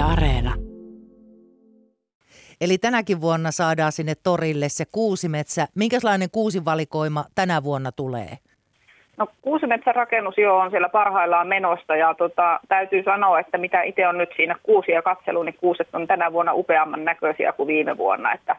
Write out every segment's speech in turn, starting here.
Yle Areena. Eli tänäkin vuonna saadaan sinne torille se kuusimetsä. Minkälainen kuusivalikoima tänä vuonna tulee? No Kuusimetsän rakennus jo on siellä parhaillaan menosta ja tota, täytyy sanoa, että mitä itse on nyt siinä kuusia katselun, niin kuuset on tänä vuonna upeamman näköisiä kuin viime vuonna. Että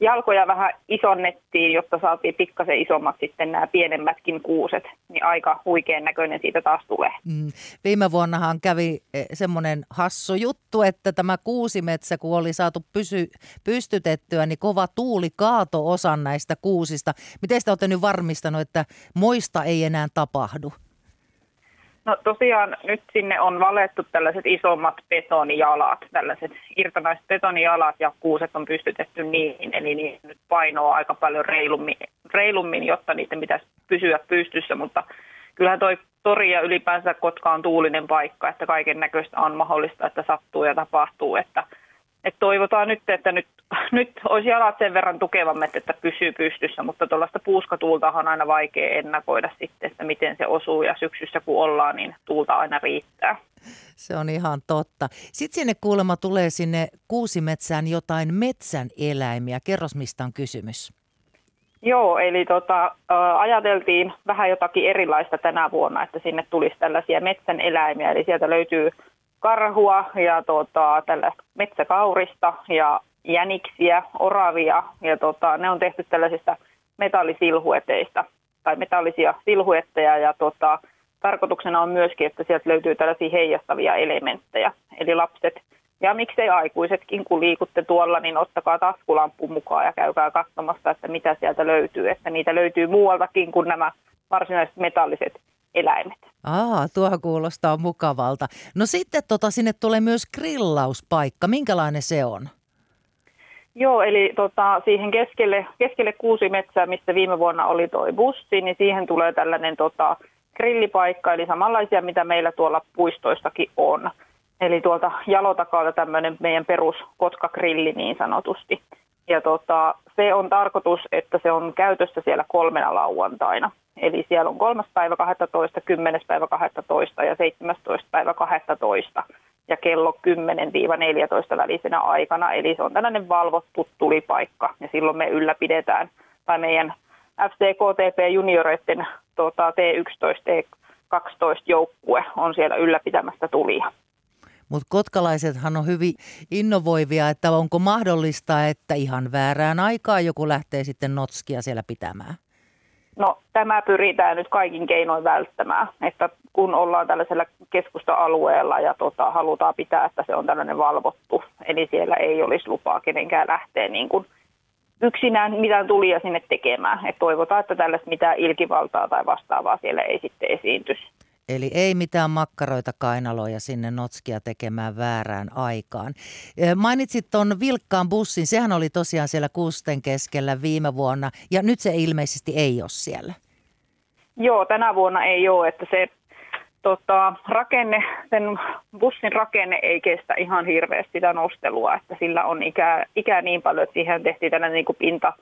jalkoja vähän isonnettiin, jotta saatiin pikkasen isommat sitten nämä pienemmätkin kuuset, niin aika huikean näköinen siitä taas tulee. Mm. Viime vuonnahan kävi e, semmoinen hassu juttu, että tämä kuusimetsä, kun oli saatu pysy, pystytettyä, niin kova tuuli kaato osan näistä kuusista. Miten te olette nyt varmistanut, että moista ei enää tapahdu? No tosiaan nyt sinne on valettu tällaiset isommat betonijalat, tällaiset irtonaiset betonijalat ja kuuset on pystytetty niihin, eli niin nyt painoa aika paljon reilummin, reilummin, jotta niiden pitäisi pysyä pystyssä, mutta kyllähän toi tori ja ylipäänsä Kotka on tuulinen paikka, että kaiken näköistä on mahdollista, että sattuu ja tapahtuu, että, että toivotaan nyt, että nyt nyt olisi jalat sen verran tukevammat, että pysyy pystyssä, mutta tuollaista puuskatuulta on aina vaikea ennakoida sitten, että miten se osuu ja syksyssä kun ollaan, niin tuulta aina riittää. Se on ihan totta. Sitten sinne kuulemma tulee sinne kuusimetsään jotain metsän eläimiä. Kerros, mistä on kysymys. Joo, eli tota, ajateltiin vähän jotakin erilaista tänä vuonna, että sinne tulisi tällaisia metsän eläimiä. Eli sieltä löytyy karhua ja tota, tällaista metsäkaurista ja jäniksiä, oravia ja tota, ne on tehty tällaisista metallisilhueteista tai metallisia silhuetteja ja tota, tarkoituksena on myöskin, että sieltä löytyy tällaisia heijastavia elementtejä. Eli lapset ja miksei aikuisetkin, kun liikutte tuolla, niin ottakaa taskulamppu mukaan ja käykää katsomassa, että mitä sieltä löytyy. Että niitä löytyy muualtakin kuin nämä varsinaiset metalliset eläimet. Aa, tuo kuulostaa mukavalta. No sitten tota, sinne tulee myös grillauspaikka. Minkälainen se on? Joo, eli tota, siihen keskelle, keskelle kuusi metsää, mistä viime vuonna oli toi bussi, niin siihen tulee tällainen tota, grillipaikka, eli samanlaisia, mitä meillä tuolla puistoissakin on. Eli tuolta jalotakalta tämmöinen meidän perus kotkagrilli niin sanotusti. Ja tota, se on tarkoitus, että se on käytössä siellä kolmena lauantaina. Eli siellä on kolmas päivä 12, 10. päivä 12 ja 17. päivä 12 ja kello 10-14 välisenä aikana. Eli se on tällainen valvottu tulipaikka ja silloin me ylläpidetään, tai meidän FCKTP junioreiden tota, T11, T12 joukkue on siellä ylläpitämässä tulia. Mutta kotkalaisethan on hyvin innovoivia, että onko mahdollista, että ihan väärään aikaan joku lähtee sitten notskia siellä pitämään? No tämä pyritään nyt kaikin keinoin välttämään, että kun ollaan tällaisella keskusta-alueella ja tota, halutaan pitää, että se on tällainen valvottu, eli siellä ei olisi lupaa kenenkään lähteä niin kuin yksinään mitään tulia sinne tekemään. Et toivotaan, että tällaista mitään ilkivaltaa tai vastaavaa siellä ei sitten esiintyisi. Eli ei mitään makkaroita kainaloja sinne Notskia tekemään väärään aikaan. Mainitsit tuon vilkkaan bussin, sehän oli tosiaan siellä kusten keskellä viime vuonna ja nyt se ilmeisesti ei ole siellä. Joo, tänä vuonna ei ole, että se tota, rakenne, sen bussin rakenne ei kestä ihan hirveästi sitä nostelua, että sillä on ikä, ikä niin paljon, että siihen tehtiin tällainen niin pinta,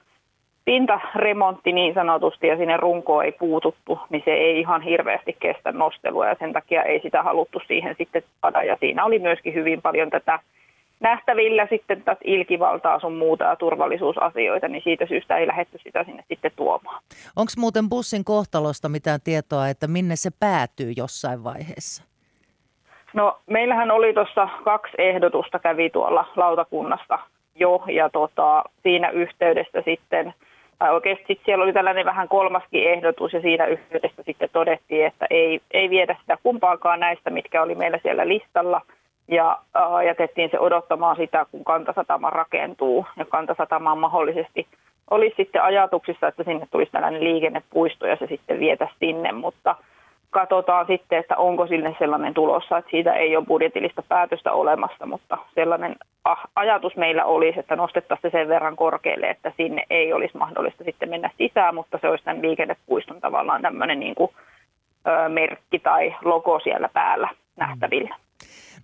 pintaremontti niin sanotusti ja sinne runkoon ei puututtu, niin se ei ihan hirveästi kestä nostelua ja sen takia ei sitä haluttu siihen sitten saada. Ja siinä oli myöskin hyvin paljon tätä nähtävillä sitten tätä ilkivaltaa sun muuta ja turvallisuusasioita, niin siitä syystä ei lähdetty sitä sinne sitten tuomaan. Onko muuten bussin kohtalosta mitään tietoa, että minne se päätyy jossain vaiheessa? No meillähän oli tuossa kaksi ehdotusta kävi tuolla lautakunnasta jo ja tota, siinä yhteydessä sitten – oikeasti siellä oli tällainen vähän kolmaskin ehdotus ja siinä yhteydessä sitten todettiin, että ei, ei viedä sitä kumpaakaan näistä, mitkä oli meillä siellä listalla. Ja äh, jätettiin se odottamaan sitä, kun kantasatama rakentuu. Ja kantasatama mahdollisesti olisi sitten ajatuksissa, että sinne tulisi tällainen liikennepuisto ja se sitten vietä sinne, mutta – katsotaan sitten, että onko sille sellainen tulossa, että siitä ei ole budjetillista päätöstä olemassa, mutta sellainen ajatus meillä olisi, että nostettaisiin se sen verran korkealle, että sinne ei olisi mahdollista sitten mennä sisään, mutta se olisi tämän liikennepuiston tavallaan tämmöinen niin kuin, ö, merkki tai logo siellä päällä nähtävillä.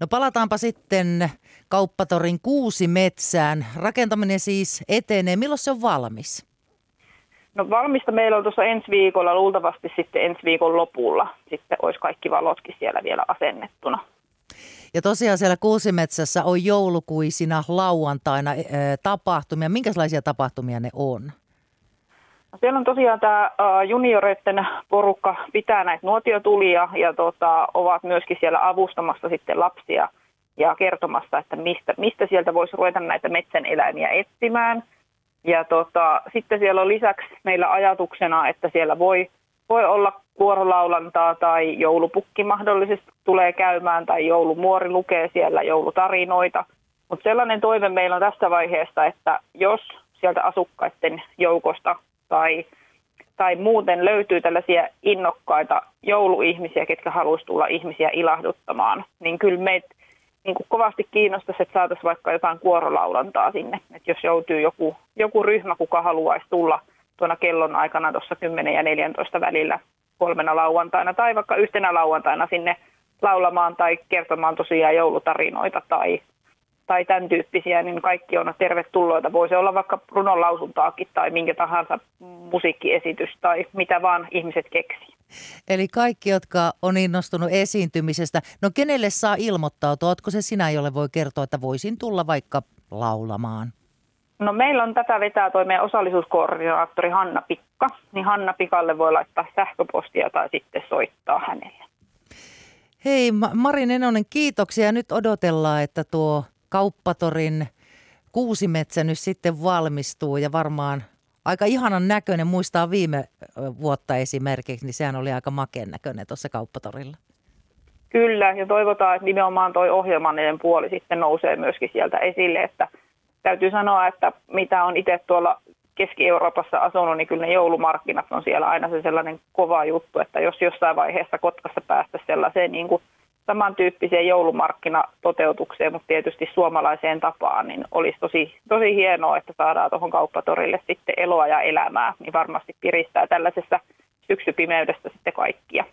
No palataanpa sitten kauppatorin kuusi metsään. Rakentaminen siis etenee. Milloin se on valmis? No valmista meillä on tuossa ensi viikolla, luultavasti sitten ensi viikon lopulla sitten olisi kaikki valotkin siellä vielä asennettuna. Ja tosiaan siellä Kuusimetsässä on joulukuisina lauantaina ää, tapahtumia. Minkälaisia tapahtumia ne on? No siellä on tosiaan tämä junioreiden porukka pitää näitä nuotiotulia ja tota, ovat myöskin siellä avustamassa sitten lapsia ja kertomassa, että mistä, mistä sieltä voisi ruveta näitä metsän eläimiä etsimään. Ja tota, sitten siellä on lisäksi meillä ajatuksena, että siellä voi, voi olla kuorolaulantaa tai joulupukki mahdollisesti tulee käymään tai joulumuori lukee siellä joulutarinoita. Mutta sellainen toive meillä on tässä vaiheessa, että jos sieltä asukkaiden joukosta tai, tai muuten löytyy tällaisia innokkaita jouluihmisiä, ketkä haluaisi tulla ihmisiä ilahduttamaan, niin kyllä meitä niin kuin kovasti kiinnostaisi, että saataisiin vaikka jotain kuorolaulantaa sinne. Että jos joutuu joku, joku ryhmä, kuka haluaisi tulla tuona kellon aikana tuossa 10 ja 14 välillä kolmena lauantaina tai vaikka yhtenä lauantaina sinne laulamaan tai kertomaan tosiaan joulutarinoita tai tai tämän tyyppisiä, niin kaikki on tervetulloita. Voisi olla vaikka runon lausuntaakin tai minkä tahansa musiikkiesitys tai mitä vaan ihmiset keksii. Eli kaikki, jotka on innostunut esiintymisestä, no kenelle saa ilmoittautua? Oletko se sinä, jolle voi kertoa, että voisin tulla vaikka laulamaan? No meillä on tätä vetää toi meidän osallisuuskoordinaattori Hanna Pikka, niin Hanna Pikalle voi laittaa sähköpostia tai sitten soittaa hänelle. Hei Mari Nenonen, kiitoksia. Nyt odotellaan, että tuo kauppatorin kuusimetsä nyt sitten valmistuu ja varmaan aika ihanan näköinen. Muistaa viime vuotta esimerkiksi, niin sehän oli aika makeen näköinen tuossa kauppatorilla. Kyllä, ja toivotaan, että nimenomaan tuo ohjelmallinen puoli sitten nousee myöskin sieltä esille, että täytyy sanoa, että mitä on itse tuolla Keski-Euroopassa asunut, niin kyllä ne joulumarkkinat on siellä aina se sellainen kova juttu, että jos jossain vaiheessa Kotkassa päästä sellaiseen niin kuin samantyyppiseen joulumarkkinatoteutukseen, mutta tietysti suomalaiseen tapaan, niin olisi tosi, tosi hienoa, että saadaan tuohon kauppatorille sitten eloa ja elämää, niin varmasti piristää tällaisessa syksypimeydestä sitten kaikkia.